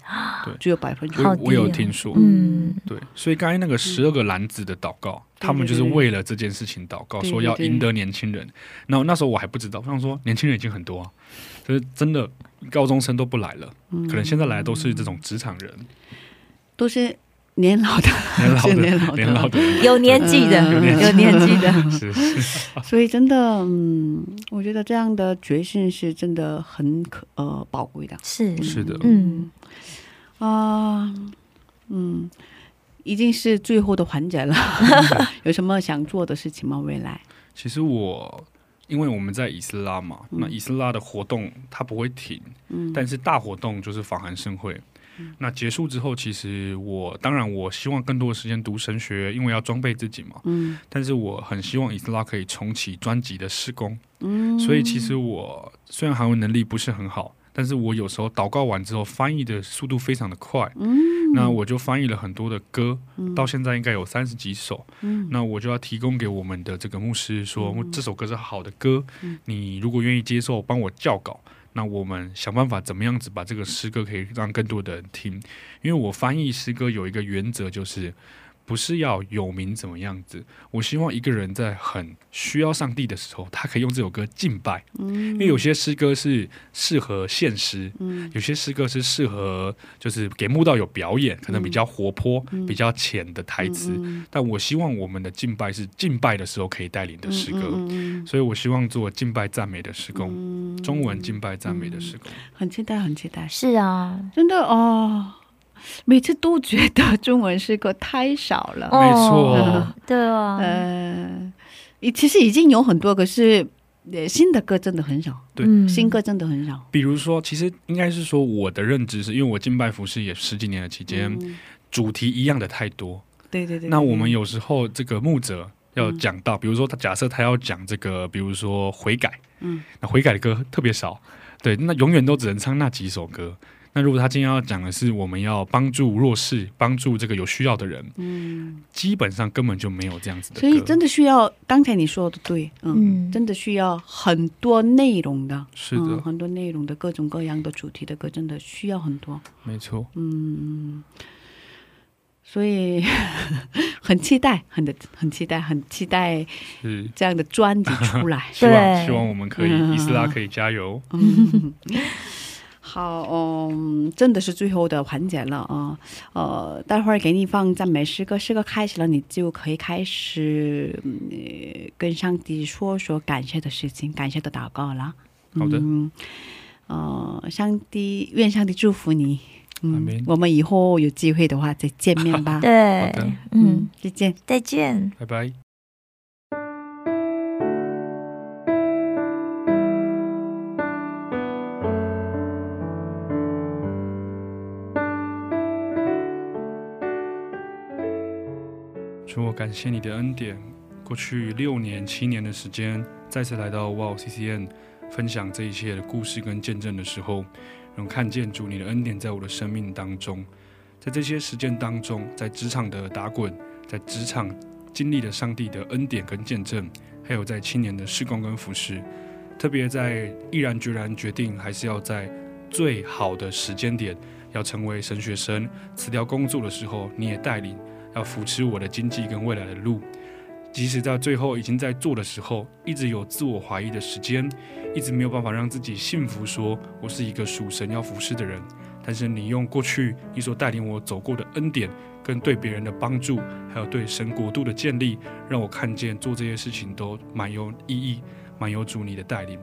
对，只有百分之五。我有听说，嗯，对，所以刚才那个十二个篮子的祷告，对他们就是为了这件事情祷告，对说要赢得年轻人。那那时候我还不知道，我想说年轻人已经很多啊，就是真的高中生都不来了，嗯。可能现在来的都是这种职场人，都是年老的，年老是年老的。的年老的。人，有年纪的，嗯有年纪的，[laughs] 是是，所以真的，嗯，我觉得这样的决心是真的很可呃宝贵的。是。是的。嗯，啊、嗯，已经是最后的环节了，[laughs] 有什么想做的事情吗？未来？其实我。因为我们在以斯拉嘛，那以斯拉的活动它不会停，嗯，但是大活动就是访韩盛会。那结束之后，其实我当然我希望更多的时间读神学，因为要装备自己嘛。嗯。但是我很希望以斯拉可以重启专辑的施工，嗯，所以其实我虽然韩文能力不是很好，但是我有时候祷告完之后翻译的速度非常的快，嗯，那我就翻译了很多的歌，嗯。到现在应该有三十几首，嗯。那我就要提供给我们的这个牧师说，这首歌是好的歌，嗯。你如果愿意接受，帮我校稿。那我们想办法怎么样子把这个诗歌可以让更多的人听，因为我翻译诗歌有一个原则，就是不是要有名怎么样子。我希望一个人在很需要上帝的时候，他可以用这首歌敬拜。因为有些诗歌是适合现实，嗯有些诗歌是适合就是给慕道有表演，可能比较活泼、比较浅的台词。嗯但我希望我们的敬拜是敬拜的时候可以带领的诗歌，嗯嗯嗯所以我希望做敬拜赞美的诗工，嗯中文敬拜赞美的诗工。很期待，很期待，是啊，真的哦。[laughs] 每次都觉得中文诗歌太少了，没错。哦对啊，呃，其实已经有很多，可是呃新的歌真的很少，对。嗯。新歌真的很少。比如说，其实应该是说我的认知是因为我敬拜服饰也十几年的期间，嗯。主题一样的太多。对对对，那我们有有时候这个牧者要讲到，比如说他假设他要讲这个，比如说悔改，嗯，那悔改的歌特别少，对，那永远都只能唱那几首歌。那如果他今天要讲的是我们要帮助弱势、帮助这个有需要的人，嗯，基本上根本就没有这样子的。所以真的需要刚才你说的对，嗯，嗯真的需要很多内容的，是的嗯，很多内容的各种各样的主题的歌，真的需要很多。没错。嗯，所以 [laughs] 很期待，很的很期待，很期待是这样的专辑出来。[laughs] 希望对希望我们可以嗯伊斯拉可以加油。好，嗯，真的是最后的环节了啊，呃，待会儿给你放赞美诗歌，诗歌开始了，你就可以开始、嗯呃跟上帝说说感谢的事情，感谢的祷告了。好的嗯，呃，上帝愿上帝祝福你。阿嗯门，我们以后有机会的话再见面吧。[laughs] 对好的，嗯，，再见。再见。拜拜。主，我感谢你的恩典。过去六年、七年的时间，再次来到 Wow CCN 分享这一切的故事跟见证的时候，能看见主你的恩典在我的生命当中。在这些实践当中，在职场的打滚，在职场经历了上帝的恩典跟见证，还有在青年的施工跟服饰，特别在毅然决然决定还是要在最好的时间点要成为神学生，辞掉工作的时候，你也带领要扶持我的经济跟未来的路。即使在最后已经在做的时候，一直有自我怀疑的时间，一直没有办法让自己信服，说我是一个属神要服侍的人。但是你用过去你所带领我走过的恩典，跟对别人的帮助，还有对神国度的建立，让我看见做这些事情都蛮有意义，蛮有主你的带领。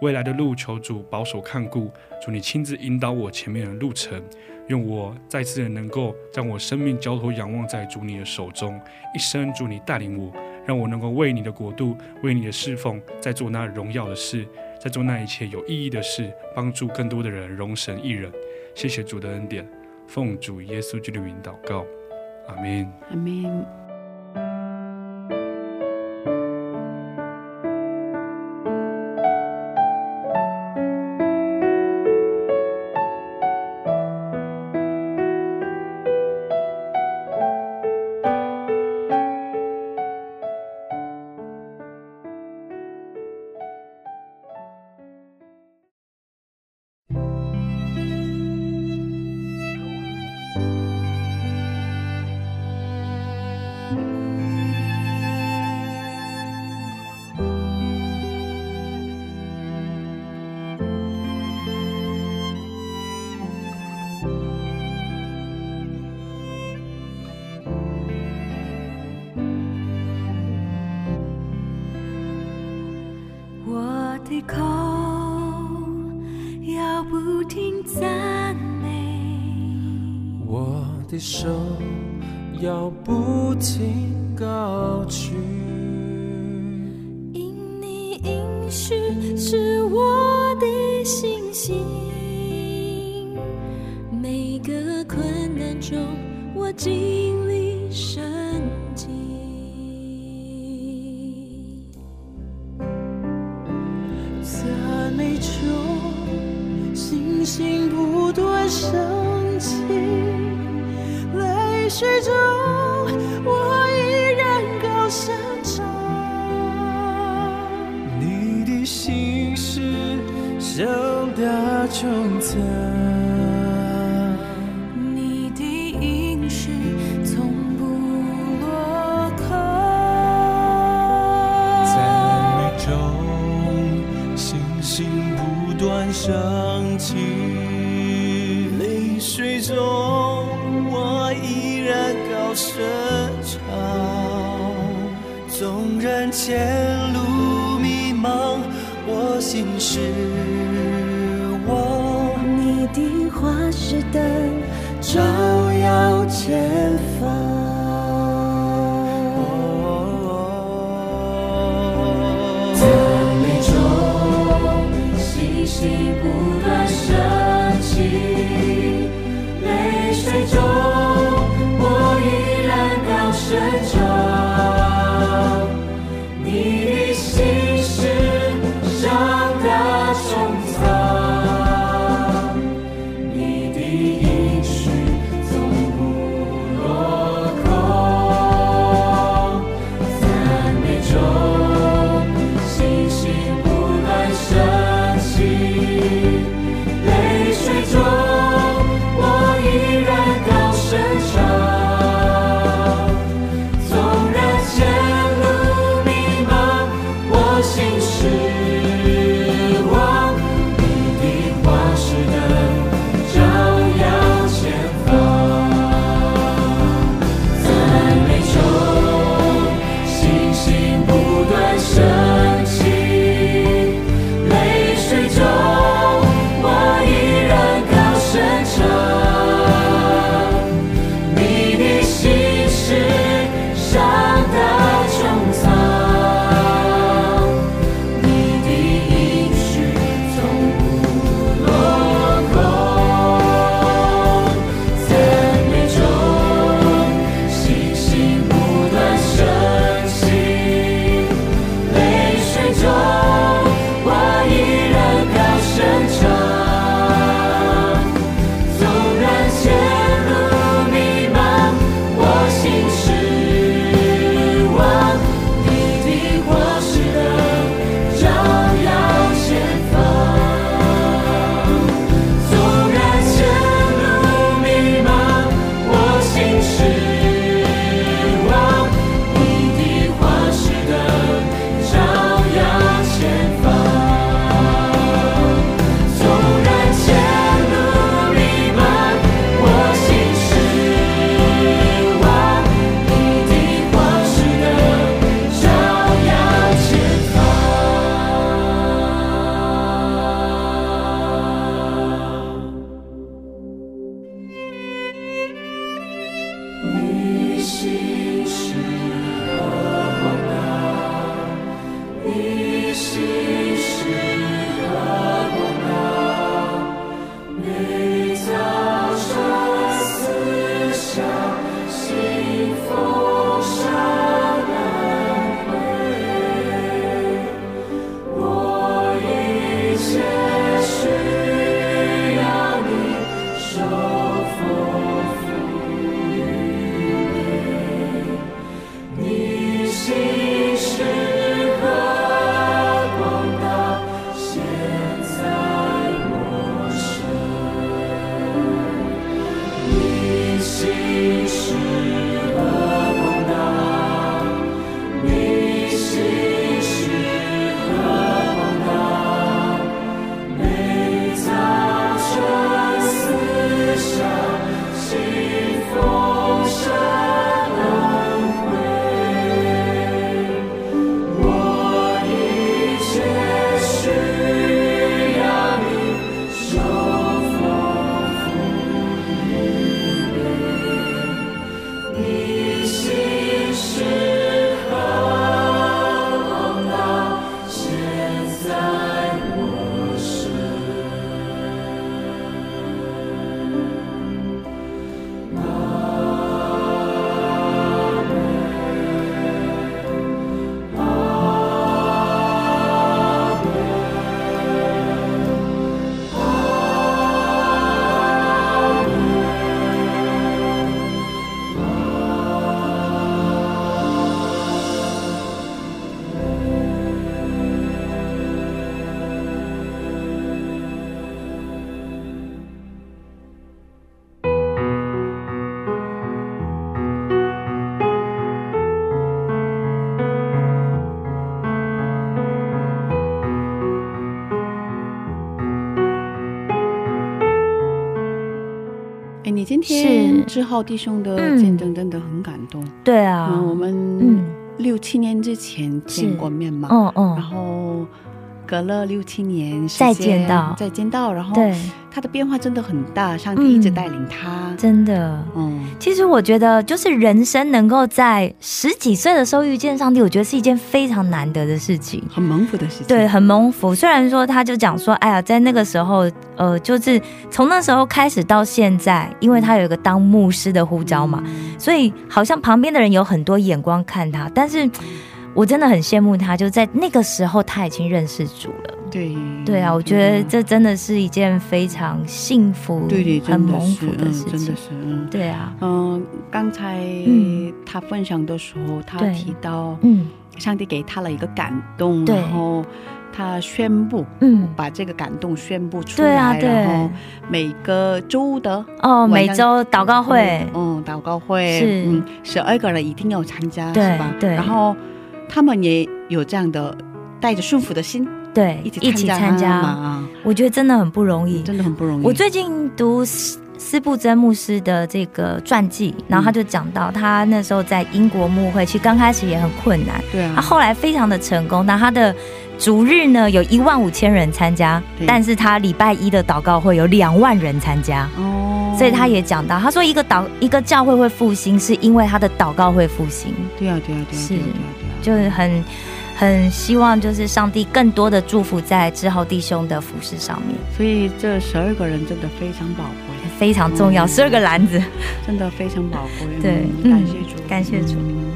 未来的路，求主保守看顾，主你亲自引导我前面的路程，用我再次能够将我生命交托仰望在主你的手中，一生主你带领我，让我能够为你的国度，为你的侍奉，在做那荣耀的事，在做那一切有意义的事，帮助更多的人荣神一人。谢谢主的恩典，奉主耶稣基督的名祷告，阿门。阿门。停赞美，我的手要不停高举，因你应许是我的信心。每个困难中，我经今天是志浩弟兄的嗯。见证真的很感动。对啊，嗯，我们嗯。六七年之前见过面嘛，嗯然嗯，后隔了六七年再见到再见到，然后对，他的变化真的很大，上帝一直带领他。真的。嗯，其实我觉得，就是人生能够在十几岁的时候遇见上帝，我觉得是一件非常难得的事情。很蒙福的事情。对，很蒙福。虽然说他就讲说，哎呀，在那个时候，呃，就是从那时候开始到现在，因为他有一个当牧师的呼召嘛，所以好像旁边的人有很多眼光看他，但是我真的很羡慕他，就在那个时候他已经认识主了。对。对啊，我觉得这真的是一件非常幸福、对对，很真的是蒙福的嗯事情。真的是嗯。对啊，嗯，刚才嗯他分享的时候，他提到嗯。上帝给他了一个感动，然后他宣布嗯，把这个感动宣布出对啊来，对。然后每个周的哦，每周祷告会，嗯，祷告会是。嗯，十二个人一定要参加，是吧？对。然后他们也有这样的带着顺服的心对一起一起参嘛加，啊，我觉得真的很不容易。真的很不容易。我最近读斯斯布真牧师的这个传记，然后他就讲到他那时候在英国牧会，其实刚开始也很困难，对啊，他后来非常的成功。那他的逐日呢有一万五千人参加，但是他礼拜一的祷告会有两万人参加。哦，所以他也讲到，他说一个祷一个教会会复兴，是因为他的祷告会复兴，对啊，对啊，对啊，是对啊，对啊，对啊，就是很很希望就是上帝更多的祝福在志浩弟兄的服饰上面，所以这十二个人真的非常宝贵，非常重要。嗯十二个篮子，真的非常宝贵。对嗯感谢主，感谢主嗯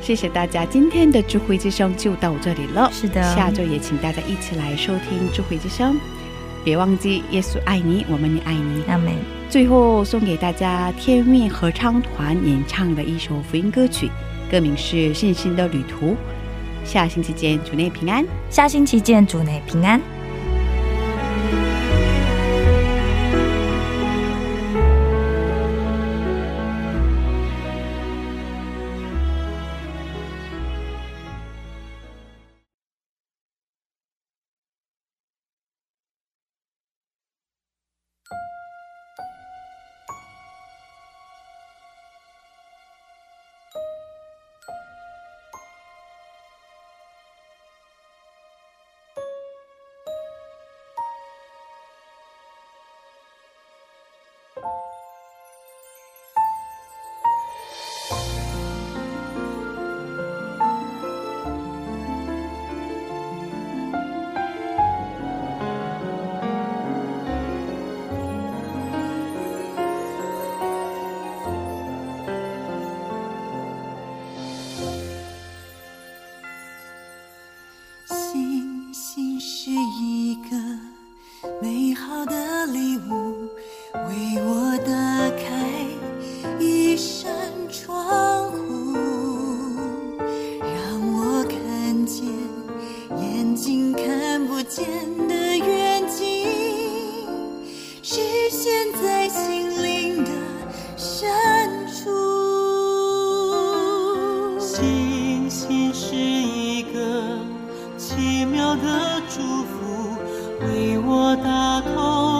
谢谢大家，今天的智慧之声就到这里了。是的下周也请大家一起来收听智慧之声，别忘记耶稣爱你，我们也爱你。阿门。最后送给大家天命合唱团演唱的一首福音歌曲，歌名是《信心的旅途》。下星期见，主内平安。下星期见，主内平安。的祝福，为我打通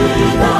你